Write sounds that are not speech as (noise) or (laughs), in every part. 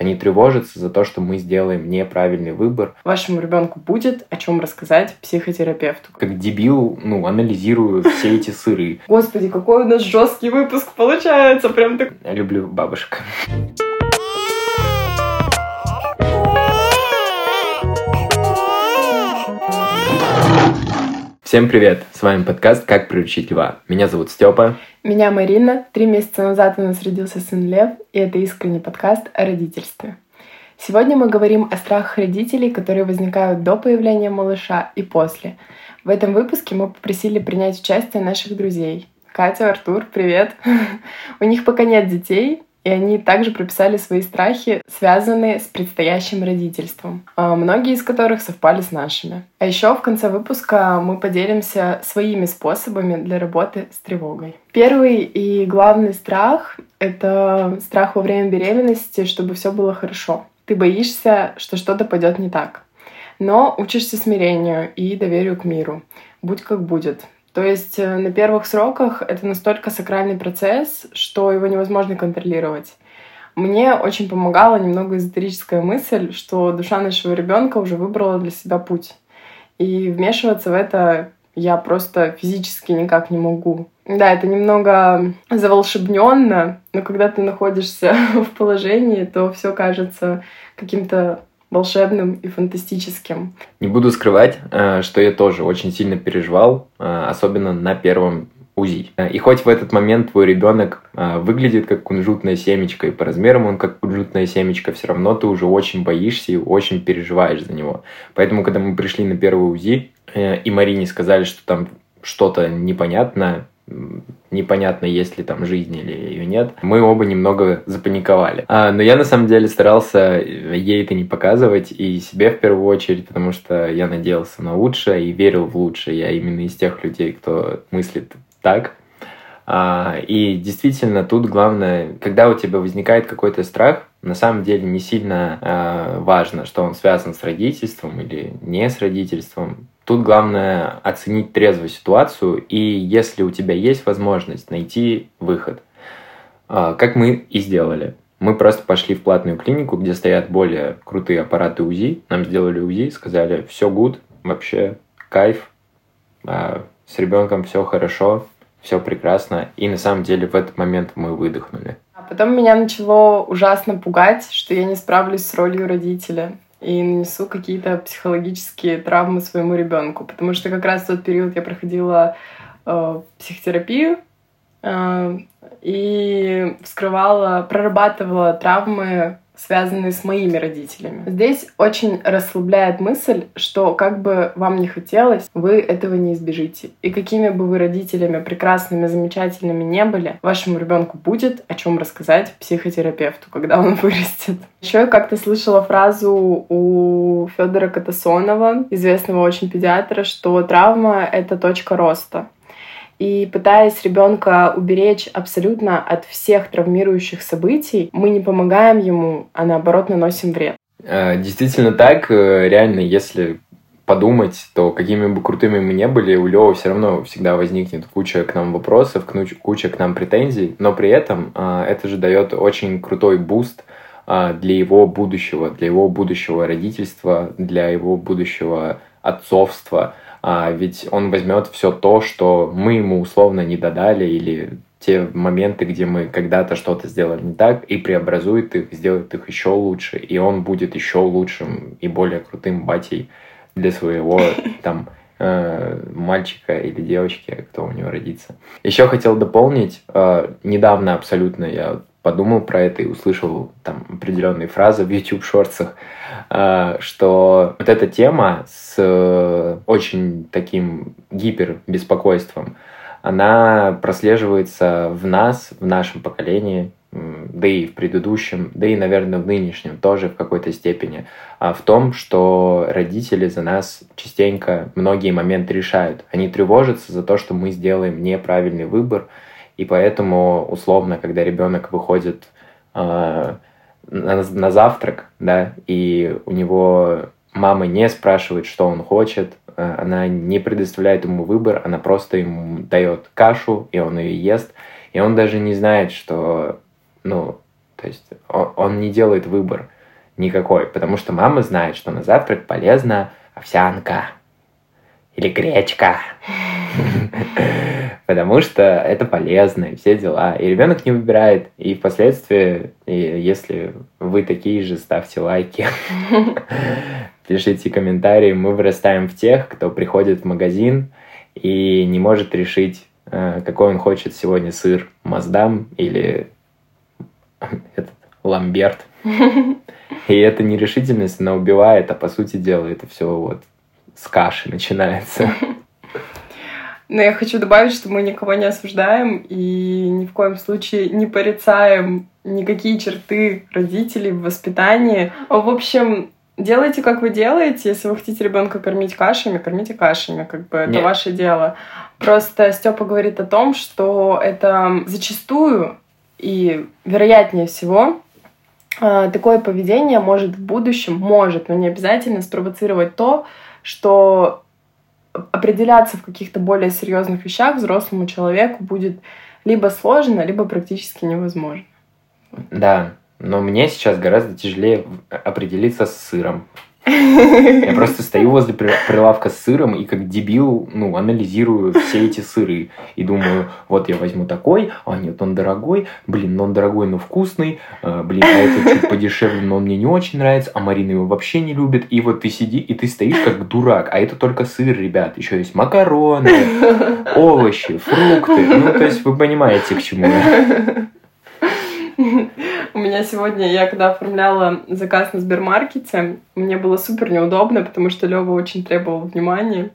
Они тревожатся за то, что мы сделаем неправильный выбор. Вашему ребенку будет о чем рассказать психотерапевту. Как дебил, ну, анализирую все эти сыры. Господи, какой у нас жесткий выпуск получается, прям так. Я люблю бабушек. Всем привет! С вами подкаст «Как приручить льва». Меня зовут Степа. Меня Марина. Три месяца назад у нас родился сын Лев, и это искренний подкаст о родительстве. Сегодня мы говорим о страхах родителей, которые возникают до появления малыша и после. В этом выпуске мы попросили принять участие наших друзей. Катя, Артур, привет! (laughs) У них пока нет детей, и они также прописали свои страхи, связанные с предстоящим родительством, а многие из которых совпали с нашими. А еще в конце выпуска мы поделимся своими способами для работы с тревогой. Первый и главный страх — это страх во время беременности, чтобы все было хорошо. Ты боишься, что что-то пойдет не так. Но учишься смирению и доверию к миру. Будь как будет. То есть э, на первых сроках это настолько сакральный процесс, что его невозможно контролировать. Мне очень помогала немного эзотерическая мысль, что душа нашего ребенка уже выбрала для себя путь. И вмешиваться в это я просто физически никак не могу. Да, это немного заволшебненно, но когда ты находишься (laughs) в положении, то все кажется каким-то волшебным и фантастическим. Не буду скрывать, э, что я тоже очень сильно переживал, э, особенно на первом УЗИ. И хоть в этот момент твой ребенок э, выглядит как кунжутная семечко, и по размерам он как кунжутная семечко, все равно ты уже очень боишься и очень переживаешь за него. Поэтому, когда мы пришли на первый УЗИ, и Марине сказали, что там что-то непонятное, непонятно, есть ли там жизнь или ее нет. Мы оба немного запаниковали. А, но я на самом деле старался ей это не показывать и себе в первую очередь, потому что я надеялся на лучшее и верил в лучшее. Я именно из тех людей, кто мыслит так. А, и действительно, тут главное, когда у тебя возникает какой-то страх, на самом деле не сильно а, важно, что он связан с родительством или не с родительством. Тут главное оценить трезво ситуацию, и если у тебя есть возможность найти выход, а, как мы и сделали. Мы просто пошли в платную клинику, где стоят более крутые аппараты УЗИ. Нам сделали УЗИ, сказали, все гуд, вообще кайф, а, с ребенком все хорошо, все прекрасно. И на самом деле в этот момент мы выдохнули. А потом меня начало ужасно пугать, что я не справлюсь с ролью родителя и нанесу какие-то психологические травмы своему ребенку. Потому что как раз в тот период я проходила э, психотерапию э, и вскрывала, прорабатывала травмы связанные с моими родителями. Здесь очень расслабляет мысль, что как бы вам не хотелось, вы этого не избежите. И какими бы вы родителями прекрасными, замечательными не были, вашему ребенку будет о чем рассказать психотерапевту, когда он (laughs) вырастет. Еще я как-то слышала фразу у Федора Катасонова, известного очень педиатра, что травма — это точка роста и пытаясь ребенка уберечь абсолютно от всех травмирующих событий, мы не помогаем ему, а наоборот наносим вред. Э, действительно так, э, реально, если подумать, то какими бы крутыми мы не были, у Лёва все равно всегда возникнет куча к нам вопросов, куча к нам претензий, но при этом э, это же дает очень крутой буст для его будущего, для его будущего родительства, для его будущего отцовства – а, ведь он возьмет все то, что мы ему условно не додали, или те моменты, где мы когда-то что-то сделали не так, и преобразует их, сделает их еще лучше, и он будет еще лучшим и более крутым батей для своего (laughs) там э, мальчика или девочки, кто у него родится. Еще хотел дополнить, э, недавно абсолютно я подумал про это и услышал там определенные фразы в YouTube шорцах, э, что вот эта тема с э, очень таким гипербеспокойством, она прослеживается в нас, в нашем поколении, да и в предыдущем, да и, наверное, в нынешнем тоже в какой-то степени, а в том, что родители за нас частенько многие моменты решают. Они тревожатся за то, что мы сделаем неправильный выбор, и поэтому, условно, когда ребенок выходит э, на, на завтрак, да, и у него мама не спрашивает, что он хочет, э, она не предоставляет ему выбор, она просто ему дает кашу, и он ее ест, и он даже не знает, что, ну, То есть он не делает выбор никакой, потому что мама знает, что на завтрак полезна овсянка или гречка. Потому что это полезно, и все дела. И ребенок не выбирает. И впоследствии, если вы такие же, ставьте лайки, пишите комментарии. Мы вырастаем в тех, кто приходит в магазин и не может решить, э, какой он хочет сегодня сыр. Маздам или этот ламберт. И эта нерешительность, она убивает, а по сути дела это все вот с каши начинается. (laughs) Но я хочу добавить, что мы никого не осуждаем и ни в коем случае не порицаем никакие черты родителей в воспитании. В общем, делайте, как вы делаете. Если вы хотите ребенка кормить кашами, кормите кашами, как бы это Нет. ваше дело. Просто Степа говорит о том, что это зачастую и вероятнее всего а, такое поведение может в будущем, может, но не обязательно спровоцировать то, что определяться в каких-то более серьезных вещах взрослому человеку будет либо сложно, либо практически невозможно. Да, но мне сейчас гораздо тяжелее определиться с сыром. Я (laughs) просто стою возле прилавка с сыром и как дебил, ну, анализирую все эти сыры. И думаю, вот я возьму такой, а нет, он дорогой, блин, но он дорогой, но вкусный, а, блин, а этот чуть подешевле, но он мне не очень нравится, а Марина его вообще не любит. И вот ты сиди, и ты стоишь как дурак, а это только сыр, ребят. Еще есть макароны, (laughs) овощи, фрукты. Ну, то есть вы понимаете, к чему я. (laughs) У меня сегодня, я когда оформляла заказ на Сбермаркете, мне было супер неудобно, потому что Лева очень требовал внимания.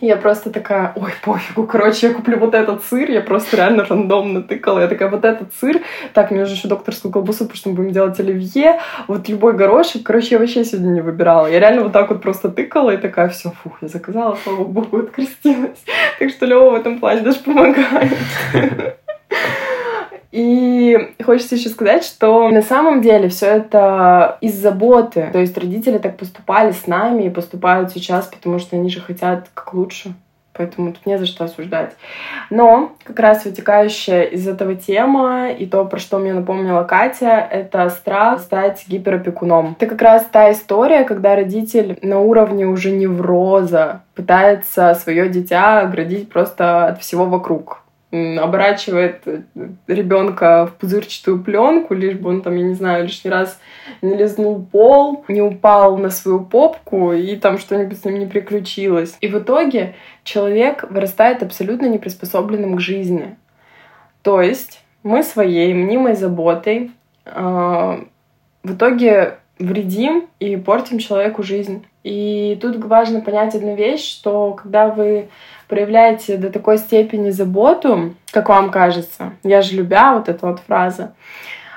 Я просто такая, ой, пофигу, короче, я куплю вот этот сыр, я просто реально рандомно тыкала. Я такая, вот этот сыр, так, мне нужно еще докторскую колбасу, потому что мы будем делать оливье, вот любой горошек. Короче, я вообще сегодня не выбирала. Я реально вот так вот просто тыкала и такая, все, фух, я заказала, слава богу, открестилась. Так что Лева в этом плане даже помогает. И хочется еще сказать, что на самом деле все это из заботы. То есть родители так поступали с нами и поступают сейчас, потому что они же хотят как лучше. Поэтому тут не за что осуждать. Но как раз вытекающая из этого тема и то, про что мне напомнила Катя, это страх стать гиперопекуном. Это как раз та история, когда родитель на уровне уже невроза пытается свое дитя оградить просто от всего вокруг оборачивает э, ребенка в пузырчатую пленку, лишь бы он там, я не знаю, лишний раз не лизнул пол, не упал на свою попку и там что-нибудь с ним не приключилось. И в итоге человек вырастает абсолютно неприспособленным к жизни. То есть мы своей мнимой заботой э, в итоге вредим и портим человеку жизнь. И тут важно понять одну вещь, что когда вы проявляете до такой степени заботу, как вам кажется, я же любя, вот эта вот фраза,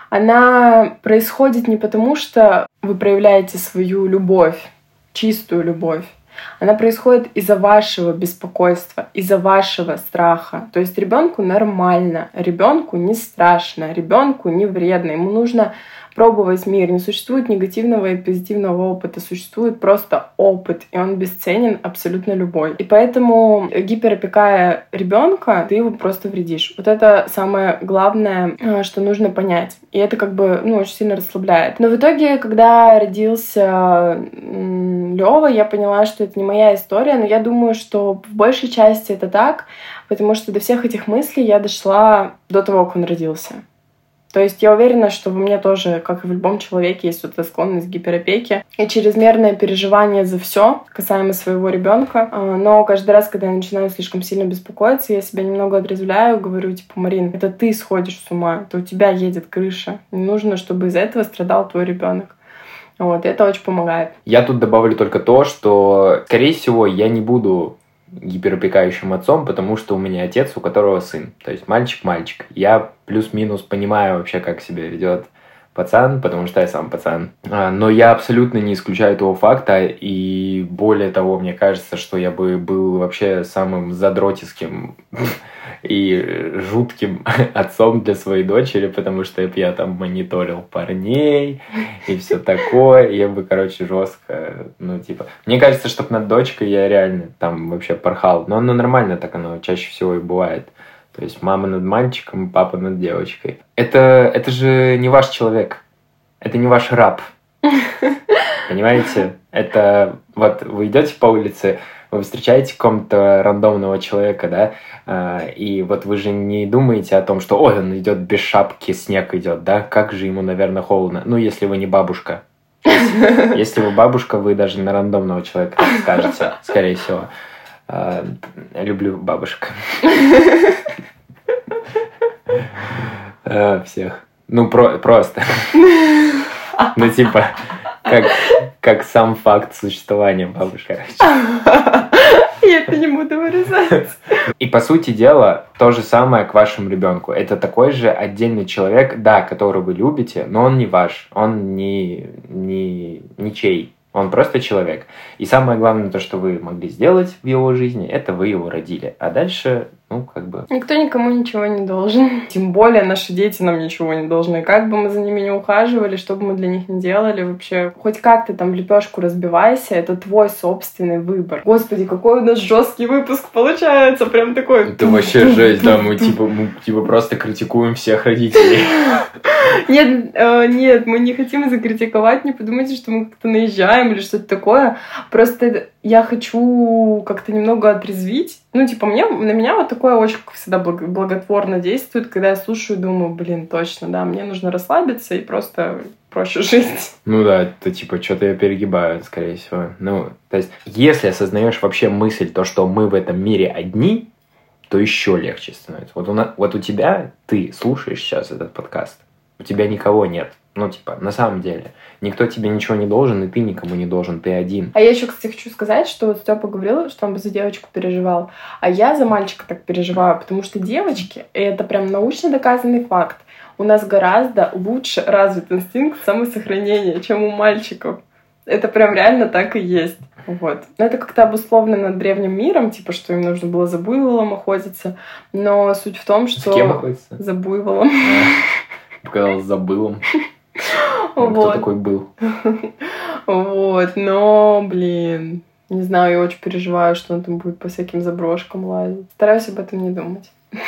она происходит не потому, что вы проявляете свою любовь, чистую любовь, она происходит из-за вашего беспокойства, из-за вашего страха. То есть ребенку нормально, ребенку не страшно, ребенку не вредно. Ему нужно пробовать мир. Не существует негативного и позитивного опыта, существует просто опыт, и он бесценен абсолютно любой. И поэтому, гиперопекая ребенка, ты его просто вредишь. Вот это самое главное, э, что нужно понять. И это как бы ну, очень сильно расслабляет. Но в итоге, когда родился Лева, я поняла, что это не моя история, но я думаю, что в большей части это так, потому что до всех этих мыслей я дошла до того, как он родился. То есть я уверена, что во мне тоже, как и в любом человеке, есть вот эта склонность к гиперопеке и чрезмерное переживание за все касаемо своего ребенка. А, но каждый раз, когда я начинаю слишком сильно беспокоиться, я себя немного отрезвляю, говорю, типа, Марин, это ты сходишь с ума, это у тебя едет крыша. Не нужно, чтобы из-за этого страдал твой ребенок. Вот, это очень помогает. Я тут добавлю только то, что, скорее всего, я не буду гиперопекающим отцом, потому что у меня отец, у которого сын. То есть мальчик-мальчик. Я плюс-минус понимаю вообще, как себя ведет пацан, потому что я сам пацан. А, но я абсолютно не исключаю этого факта, и более того, мне кажется, что я бы был вообще самым задротиским (laughs) и жутким (laughs) отцом для своей дочери, потому что я там мониторил парней и все такое. Я бы, короче, жестко, ну, типа... Мне кажется, что над дочкой я реально там вообще порхал. Но оно нормально так оно чаще всего и бывает. То есть мама над мальчиком, папа над девочкой. Это, это же не ваш человек. Это не ваш раб. (laughs) Понимаете? Это вот вы идете по улице, вы встречаете какого-то рандомного человека, да, а, и вот вы же не думаете о том, что, ой, он идет без шапки, снег идет, да, как же ему, наверное, холодно. Ну, если вы не бабушка. Если, (laughs) если вы бабушка, вы даже на рандомного человека так скажете, скорее всего. А, люблю бабушек. А, всех. Ну, про просто. Ну, типа, как, как сам факт существования бабушка. Я это не буду вырезать. И по сути дела, то же самое к вашему ребенку. Это такой же отдельный человек, да, которого вы любите, но он не ваш, он не, не ничей. Он просто человек. И самое главное, то, что вы могли сделать в его жизни, это вы его родили. А дальше, ну, как бы... Никто никому ничего не должен. (laughs) Тем более наши дети нам ничего не должны. Как бы мы за ними не ухаживали, что бы мы для них не делали, вообще, хоть как ты там лепешку разбивайся, это твой собственный выбор. Господи, какой у нас жесткий выпуск получается, прям такой... Это вообще жесть, да, мы типа, мы типа просто критикуем всех родителей. (laughs) Нет, э, нет, мы не хотим закритиковать, не подумайте, что мы как-то наезжаем или что-то такое. Просто я хочу как-то немного отрезвить. Ну, типа, мне, на меня вот такое очень всегда благотворно действует, когда я слушаю думаю, блин, точно, да, мне нужно расслабиться и просто проще (laughs) жить. Ну да, это типа что-то я перегибаю, скорее всего. Ну, то есть, если осознаешь вообще мысль, то, что мы в этом мире одни, то еще легче становится. Вот у, нас, вот у тебя, ты слушаешь сейчас этот подкаст, у тебя никого нет. Ну, типа, на самом деле. Никто тебе ничего не должен, и ты никому не должен, ты один. А я еще, кстати, хочу сказать, что вот Степа говорил, что он бы за девочку переживал. А я за мальчика так переживаю, потому что девочки, и это прям научно доказанный факт, у нас гораздо лучше развит инстинкт самосохранения, чем у мальчиков. Это прям реально так и есть. Вот. Но это как-то обусловлено древним миром, типа, что им нужно было за буйволом охотиться. Но суть в том, что... С кем охотиться? За буйволом. Показалось, за былом. Кто такой был? (laughs) Вот, но, блин, не знаю, я очень переживаю, что он там будет по всяким заброшкам лазить. Стараюсь об этом не думать. (laughs)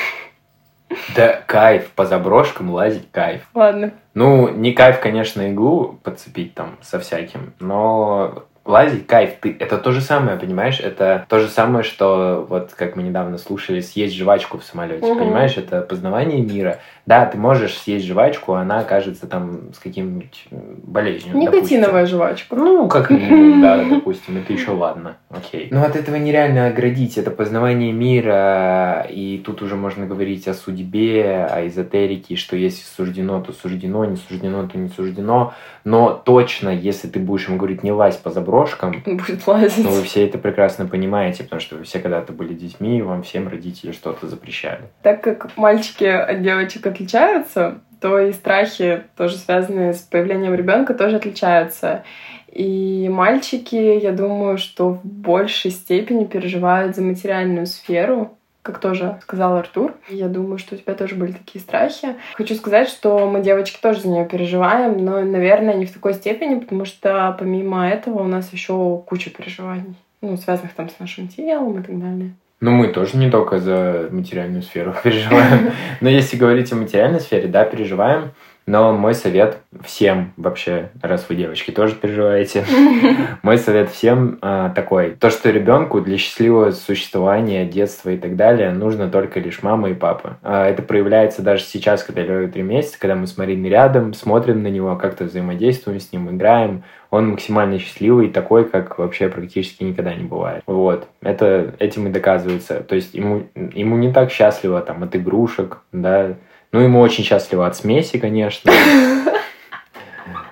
Да кайф, по заброшкам лазить кайф. Ладно. Ну, не кайф, конечно, иглу подцепить там со всяким, но лазить, кайф, ты, это то же самое, понимаешь? Это то же самое, что вот как мы недавно слушали, съесть жвачку в самолете, угу. понимаешь? Это познавание мира. Да, ты можешь съесть жвачку, она окажется там с каким-нибудь болезнью. Никотиновая допустим. жвачка. Ну, как (laughs) минимум, да, допустим, это еще ладно, окей. Но от этого нереально оградить, это познавание мира, и тут уже можно говорить о судьбе, о эзотерике, что если суждено, то суждено, не суждено, то не суждено, но точно, если ты будешь ему говорить, не лазь по заброшкам, будет лазить. Ну, вы все это прекрасно понимаете, потому что вы все когда-то были детьми, и вам всем родители что-то запрещали. Так как мальчики от девочек отличаются, то и страхи, тоже связанные с появлением ребенка, тоже отличаются. И мальчики, я думаю, что в большей степени переживают за материальную сферу, как тоже сказал Артур. Я думаю, что у тебя тоже были такие страхи. Хочу сказать, что мы, девочки, тоже за нее переживаем, но, наверное, не в такой степени, потому что помимо этого у нас еще куча переживаний, ну, связанных там с нашим телом и так далее. Ну, мы тоже не только за материальную сферу (laughs) переживаем. (laughs) Но если говорить о материальной сфере, да, переживаем. Но мой совет всем вообще, раз вы девочки тоже переживаете, (laughs) мой совет всем э, такой. То, что ребенку для счастливого существования, детства и так далее нужно только лишь мама и папа. Э, это проявляется даже сейчас, когда Лёве три месяца, когда мы с Мариной рядом, смотрим на него, как-то взаимодействуем с ним, играем. Он максимально счастливый, такой, как вообще практически никогда не бывает. Вот. Это этим и доказывается. То есть ему, ему не так счастливо там от игрушек, да, ну, ему очень счастливо от смеси, конечно. (laughs)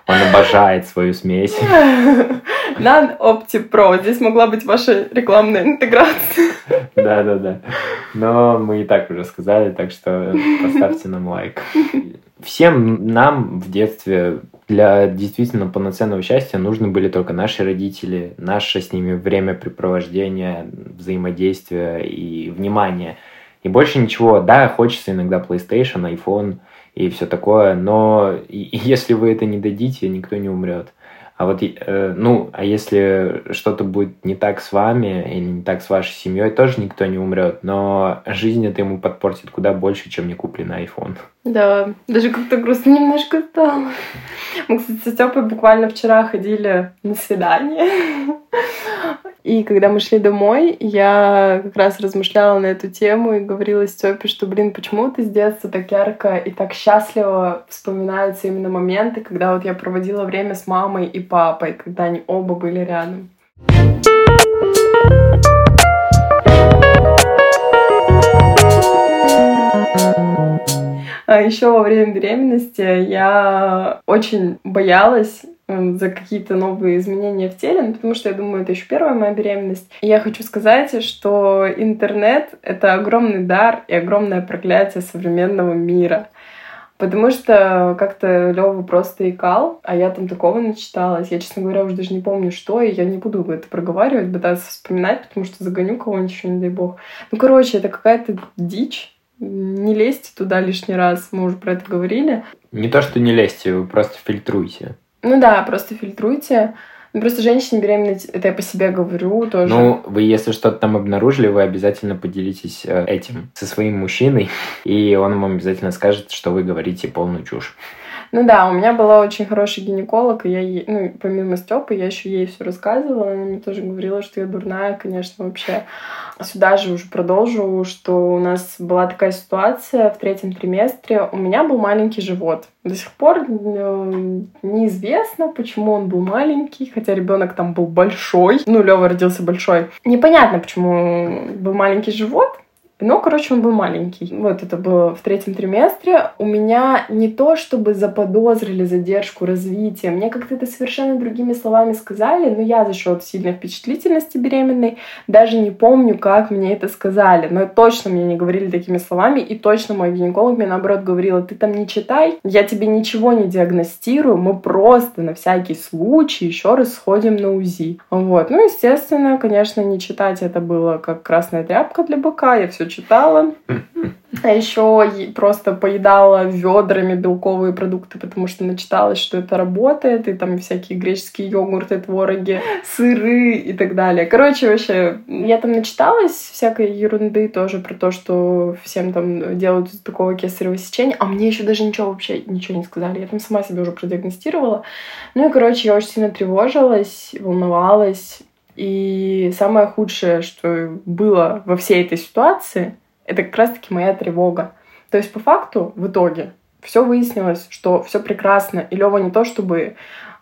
Он обожает свою смесь. На Opti Pro. Здесь могла быть ваша рекламная интеграция. Да, да, да. Но мы и так уже сказали, так что поставьте нам лайк. Всем нам в детстве для действительно полноценного счастья нужны были только наши родители, наше с ними времяпрепровождение, взаимодействие и внимание – и больше ничего. Да, хочется иногда PlayStation, iPhone и все такое, но если вы это не дадите, никто не умрет. А вот, э, ну, а если что-то будет не так с вами или не так с вашей семьей, тоже никто не умрет. Но жизнь это ему подпортит куда больше, чем не купленный iPhone. Да, даже как-то грустно немножко стало. Мы, кстати, с Степой буквально вчера ходили на свидание. И когда мы шли домой, я как раз размышляла на эту тему и говорила Степе, что, блин, почему ты с детства так ярко и так счастливо вспоминаются именно моменты, когда вот я проводила время с мамой и папой, когда они оба были рядом. Еще во время беременности я очень боялась за какие-то новые изменения в теле, ну, потому что я думаю, это еще первая моя беременность. И я хочу сказать, что интернет — это огромный дар и огромное проклятие современного мира. Потому что как-то Лёва просто икал, а я там такого начиталась. Я, честно говоря, уже даже не помню, что, и я не буду это проговаривать, пытаться вспоминать, потому что загоню кого-нибудь еще, не дай бог. Ну, короче, это какая-то дичь. Не лезьте туда лишний раз, мы уже про это говорили. Не то, что не лезьте, вы просто фильтруйте. Ну да, просто фильтруйте. Ну, просто женщине беременной, это я по себе говорю тоже. Ну, вы если что-то там обнаружили, вы обязательно поделитесь э, этим со своим мужчиной, (laughs) и он вам обязательно скажет, что вы говорите полную чушь. Ну да, у меня была очень хороший гинеколог, и я ей, ну, помимо Степы, я еще ей все рассказывала, она мне тоже говорила, что я дурная, конечно, вообще. Сюда же уже продолжу, что у нас была такая ситуация в третьем триместре, у меня был маленький живот. До сих пор э, неизвестно, почему он был маленький, хотя ребенок там был большой. Ну, Лева родился большой. Непонятно, почему был маленький живот. Ну, короче, он был маленький. Вот это было в третьем триместре. У меня не то, чтобы заподозрили задержку развития. Мне как-то это совершенно другими словами сказали, но я за счет сильной впечатлительности беременной даже не помню, как мне это сказали. Но точно мне не говорили такими словами, и точно мой гинеколог мне наоборот говорила, ты там не читай, я тебе ничего не диагностирую, мы просто на всякий случай еще раз сходим на УЗИ. Вот. Ну, естественно, конечно, не читать это было как красная тряпка для быка, я все читала. А еще просто поедала ведрами белковые продукты, потому что начиталась, что это работает, и там всякие греческие йогурты, твороги, сыры и так далее. Короче, вообще, я там начиталась всякой ерунды тоже про то, что всем там делают такого кесарево сечения, а мне еще даже ничего вообще ничего не сказали. Я там сама себе уже продиагностировала. Ну и, короче, я очень сильно тревожилась, волновалась, и самое худшее, что было во всей этой ситуации, это как раз-таки моя тревога. То есть по факту в итоге все выяснилось, что все прекрасно, и Лева не то чтобы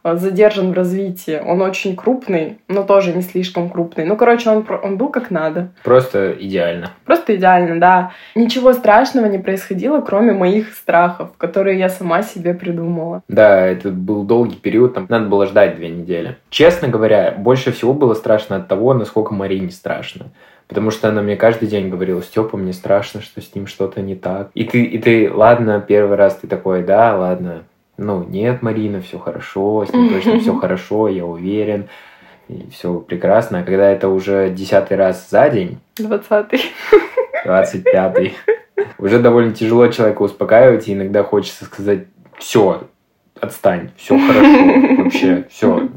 задержан в развитии. Он очень крупный, но тоже не слишком крупный. Ну, короче, он, он был как надо. Просто идеально. Просто идеально, да. Ничего страшного не происходило, кроме моих страхов, которые я сама себе придумала. Да, это был долгий период, там надо было ждать две недели. Честно говоря, больше всего было страшно от того, насколько Марине страшно. Потому что она мне каждый день говорила, Степа, мне страшно, что с ним что-то не так. И ты, и ты, ладно, первый раз ты такой, да, ладно, ну, нет, Марина, все хорошо, с ним точно все (laughs) хорошо, я уверен, и все прекрасно. А когда это уже десятый раз за день... Двадцатый. Двадцать пятый. Уже довольно тяжело человека успокаивать, и иногда хочется сказать, все, отстань, все хорошо, вообще, все,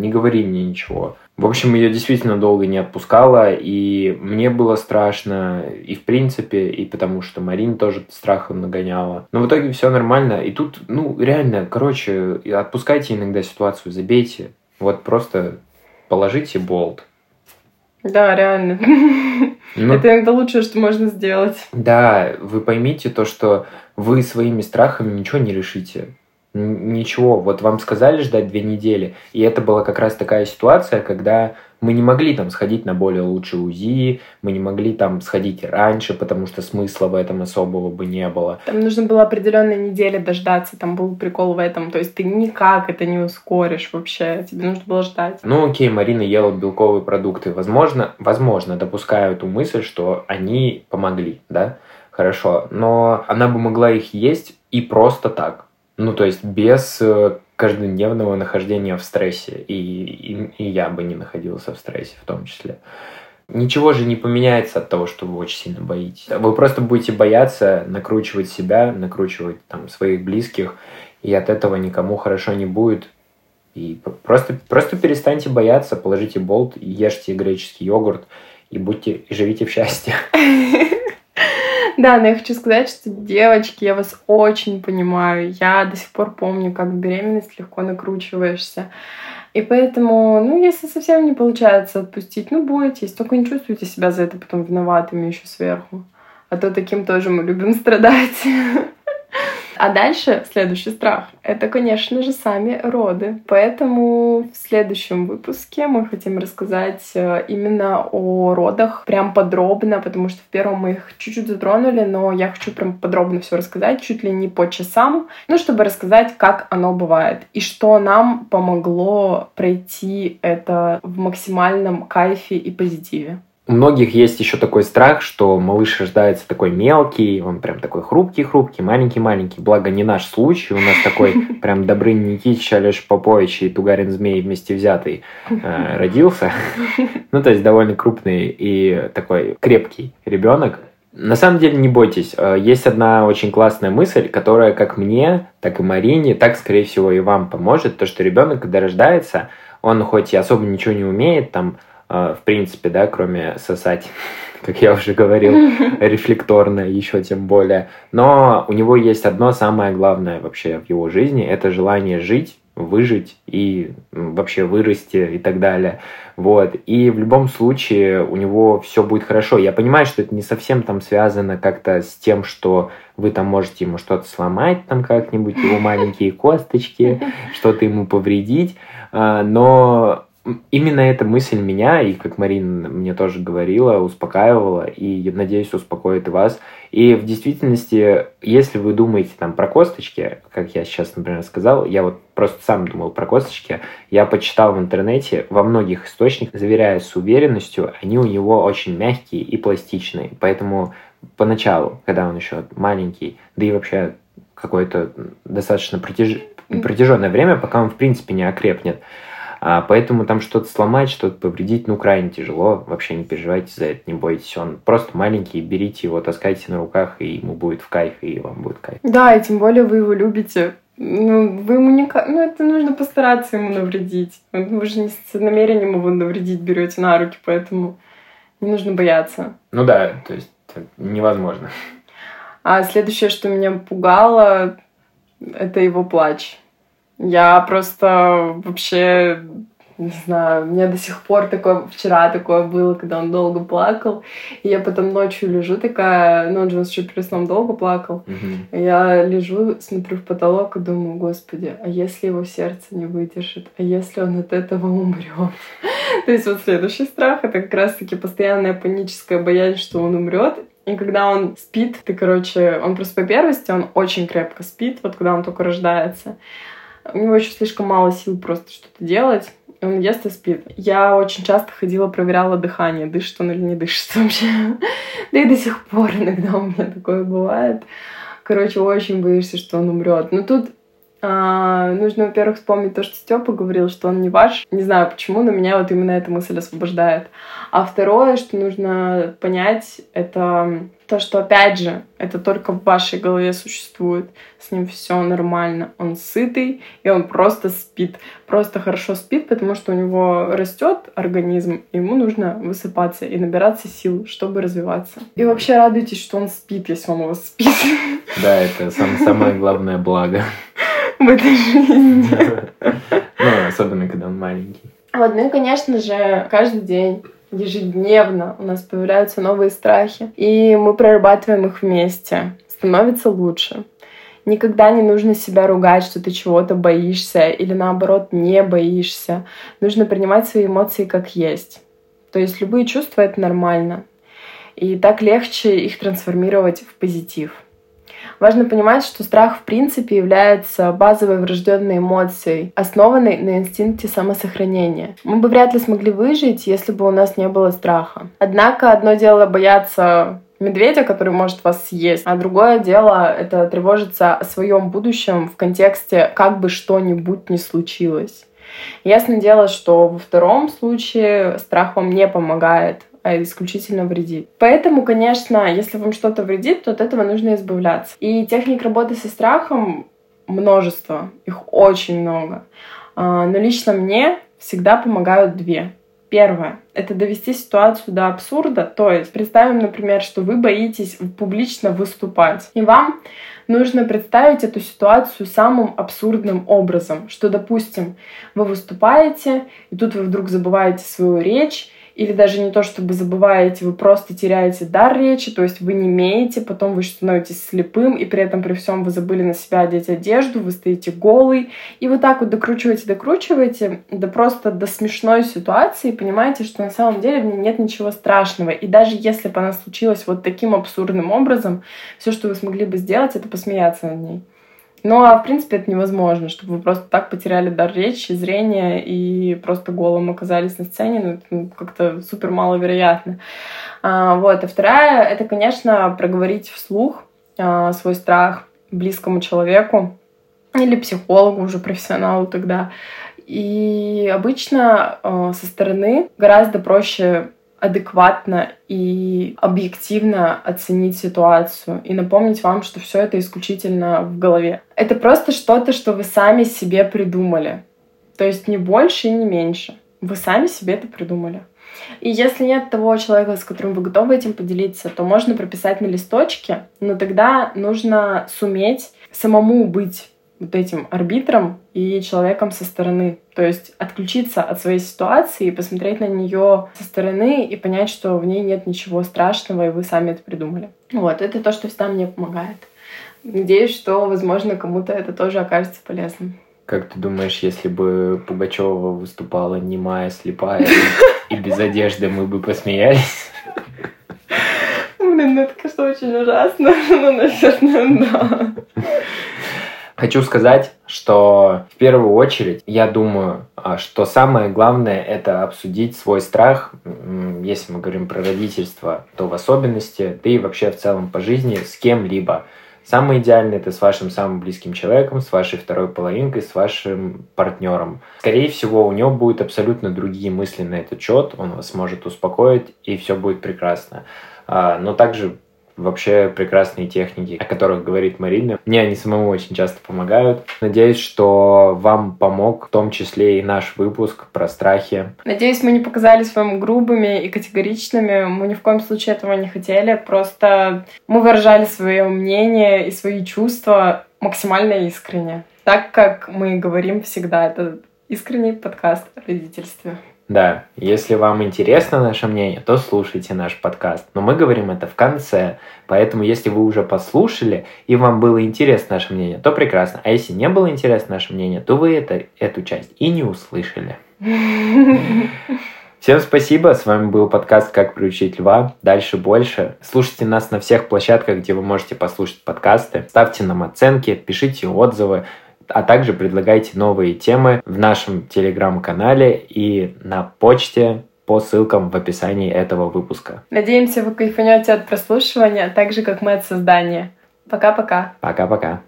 не говори мне ничего. В общем, ее действительно долго не отпускала, и мне было страшно, и в принципе, и потому что Марин тоже страхом нагоняла. Но в итоге все нормально, и тут, ну, реально, короче, отпускайте иногда ситуацию, забейте. Вот просто положите болт. Да, реально. Ну, Это иногда лучшее, что можно сделать. Да, вы поймите то, что вы своими страхами ничего не решите. Ничего, вот вам сказали ждать две недели, и это была как раз такая ситуация, когда мы не могли там сходить на более лучший УЗИ, мы не могли там сходить раньше, потому что смысла в этом особого бы не было. Там нужно было определенной недели дождаться, там был прикол в этом, то есть ты никак это не ускоришь вообще, тебе нужно было ждать. Ну окей, Марина ела белковые продукты, возможно, возможно, допускаю эту мысль, что они помогли, да, хорошо, но она бы могла их есть и просто так, ну, то есть без э, каждодневного нахождения в стрессе. И, и, и я бы не находился в стрессе в том числе. Ничего же не поменяется от того, что вы очень сильно боитесь. Вы просто будете бояться накручивать себя, накручивать там своих близких, и от этого никому хорошо не будет. И просто, просто перестаньте бояться, положите болт, ешьте греческий йогурт и будьте и живите в счастье. (laughs) (laughs) Да, но я хочу сказать, что, девочки, я вас очень понимаю. Я до сих пор помню, как в беременность легко накручиваешься. И поэтому, ну, если совсем не получается отпустить, ну, бойтесь, только не чувствуйте себя за это потом виноватыми еще сверху. А то таким тоже мы любим страдать. (laughs) А дальше следующий страх — это, конечно же, сами роды. Поэтому в следующем выпуске мы хотим рассказать э, именно о родах прям подробно, потому что в первом мы их чуть-чуть затронули, но я хочу прям подробно все рассказать, чуть ли не по часам, ну, чтобы рассказать, как оно бывает и что нам помогло пройти это в максимальном кайфе и позитиве. У многих есть еще такой страх, что малыш рождается такой мелкий, он прям такой хрупкий-хрупкий, маленький-маленький. Благо не наш случай, у нас такой (laughs) прям Добрын Никитич, Алеш Попович и Тугарин Змей вместе взятый э, (laughs) родился. Ну, то есть довольно крупный и такой крепкий ребенок. На самом деле не бойтесь. Э, есть одна очень классная мысль, которая как мне, так и Марине, так, скорее всего, и вам поможет. То, что ребенок, когда рождается, он хоть и особо ничего не умеет, там, в принципе, да, кроме сосать, (laughs) как я уже говорил, (laughs) рефлекторно, еще тем более. Но у него есть одно самое главное вообще в его жизни, это желание жить, выжить и вообще вырасти и так далее. Вот. И в любом случае у него все будет хорошо. Я понимаю, что это не совсем там связано как-то с тем, что вы там можете ему что-то сломать, там как-нибудь, его маленькие (laughs) косточки, что-то ему повредить. А, но именно эта мысль меня, и как Марина мне тоже говорила, успокаивала, и, надеюсь, успокоит и вас. И в действительности, если вы думаете там про косточки, как я сейчас, например, сказал, я вот просто сам думал про косточки, я почитал в интернете, во многих источниках, заверяя с уверенностью, они у него очень мягкие и пластичные. Поэтому поначалу, когда он еще маленький, да и вообще какое-то достаточно протяж... протяженное время, пока он в принципе не окрепнет, а, поэтому там что-то сломать, что-то повредить, ну, крайне тяжело. Вообще не переживайте за это, не бойтесь. Он просто маленький, берите его, таскайте на руках, и ему будет в кайф, и вам будет кайф. Да, и тем более вы его любите. Ну, вы ему не... Ну, это нужно постараться ему навредить. Вы же не с намерением его навредить берете на руки, поэтому не нужно бояться. Ну да, то есть невозможно. А следующее, что меня пугало, это его плач. Я просто вообще не знаю, у меня до сих пор такое, вчера такое было, когда он долго плакал, и я потом ночью лежу такая, ну он же еще перед сном долго плакал, угу. я лежу, смотрю в потолок и думаю, господи, а если его сердце не выдержит, а если он от этого умрет? (laughs) То есть вот следующий страх, это как раз-таки постоянная паническая боязнь, что он умрет, и когда он спит, ты, короче, он просто по первости, он очень крепко спит, вот когда он только рождается, у него еще слишком мало сил просто что-то делать. Он ест и спит. Я очень часто ходила, проверяла дыхание, дышит он или не дышит (laughs) вообще. Да и до сих пор иногда у меня такое бывает. Короче, очень боишься, что он умрет. Но тут а, нужно, во-первых, вспомнить то, что Степа говорил, что он не ваш. Не знаю почему, но меня вот именно эта мысль освобождает. А второе, что нужно понять, это то, что, опять же, это только в вашей голове существует. С ним все нормально. Он сытый, и он просто спит. Просто хорошо спит, потому что у него растет организм, и ему нужно высыпаться и набираться сил, чтобы развиваться. И вообще радуйтесь, что он спит, если он у вас спит. Да, это самое главное благо. В этой жизни. (laughs) Ну, особенно, когда он маленький. Вот, ну и, конечно же, каждый день ежедневно у нас появляются новые страхи, и мы прорабатываем их вместе. Становится лучше. Никогда не нужно себя ругать, что ты чего-то боишься или наоборот не боишься. Нужно принимать свои эмоции как есть. То есть любые чувства — это нормально. И так легче их трансформировать в позитив. Важно понимать, что страх в принципе является базовой врожденной эмоцией, основанной на инстинкте самосохранения. Мы бы вряд ли смогли выжить, если бы у нас не было страха. Однако одно дело бояться медведя, который может вас съесть. А другое дело — это тревожиться о своем будущем в контексте как бы что-нибудь не случилось. Ясное дело, что во втором случае страх вам не помогает а исключительно вредит. Поэтому, конечно, если вам что-то вредит, то от этого нужно избавляться. И техник работы со страхом множество, их очень много. А, но лично мне всегда помогают две. Первое – это довести ситуацию до абсурда. То есть представим, например, что вы боитесь публично выступать. И вам нужно представить эту ситуацию самым абсурдным образом. Что, допустим, вы выступаете, и тут вы вдруг забываете свою речь, или даже не то, чтобы забываете, вы просто теряете дар речи, то есть вы не имеете, потом вы становитесь слепым, и при этом при всем вы забыли на себя одеть одежду, вы стоите голый, и вот так вот докручиваете, докручиваете, да просто до смешной ситуации, понимаете, что на самом деле в ней нет ничего страшного. И даже если бы она случилась вот таким абсурдным образом, все, что вы смогли бы сделать, это посмеяться над ней. Ну, а в принципе это невозможно, чтобы вы просто так потеряли дар речи, зрение и просто голым оказались на сцене. Ну, это ну, как-то супер маловероятно. А, вот. А вторая — это, конечно, проговорить вслух а, свой страх близкому человеку или психологу, уже профессионалу тогда. И обычно э, со стороны гораздо проще адекватно и объективно оценить ситуацию и напомнить вам, что все это исключительно в голове. Это просто что-то, что вы сами себе придумали. То есть не больше и не меньше. Вы сами себе это придумали. И если нет того человека, с которым вы готовы этим поделиться, то можно прописать на листочке, но тогда нужно суметь самому быть вот этим арбитром и человеком со стороны. То есть отключиться от своей ситуации и посмотреть на нее со стороны и понять, что в ней нет ничего страшного, и вы сами это придумали. Вот, это то, что всегда мне помогает. Надеюсь, что, возможно, кому-то это тоже окажется полезным. Как ты думаешь, если бы Пугачева выступала немая, слепая и без одежды, мы бы посмеялись? Блин, ну это, конечно, очень ужасно. Ну, наверное, да. Хочу сказать, что в первую очередь я думаю, а, что самое главное это обсудить свой страх, если мы говорим про родительство, то в особенности, да и вообще в целом по жизни с кем-либо. Самое идеальное это с вашим самым близким человеком, с вашей второй половинкой, с вашим партнером. Скорее всего, у него будут абсолютно другие мысли на этот счет, он вас может успокоить, и все будет прекрасно. А, но также вообще прекрасные техники, о которых говорит Марина. Мне они самому очень часто помогают. Надеюсь, что вам помог в том числе и наш выпуск про страхи. Надеюсь, мы не показались вам грубыми и категоричными. Мы ни в коем случае этого не хотели. Просто мы выражали свое мнение и свои чувства максимально искренне. Так как мы говорим всегда, это искренний подкаст о родительстве. Да, если вам интересно наше мнение, то слушайте наш подкаст. Но мы говорим это в конце. Поэтому, если вы уже послушали и вам было интересно наше мнение, то прекрасно. А если не было интересно наше мнение, то вы это, эту часть и не услышали. (laughs) Всем спасибо. С вами был подкаст «Как приучить льва». Дальше больше. Слушайте нас на всех площадках, где вы можете послушать подкасты. Ставьте нам оценки, пишите отзывы а также предлагайте новые темы в нашем телеграм-канале и на почте по ссылкам в описании этого выпуска. Надеемся, вы кайфанете от прослушивания, так же, как мы от создания. Пока-пока. Пока-пока.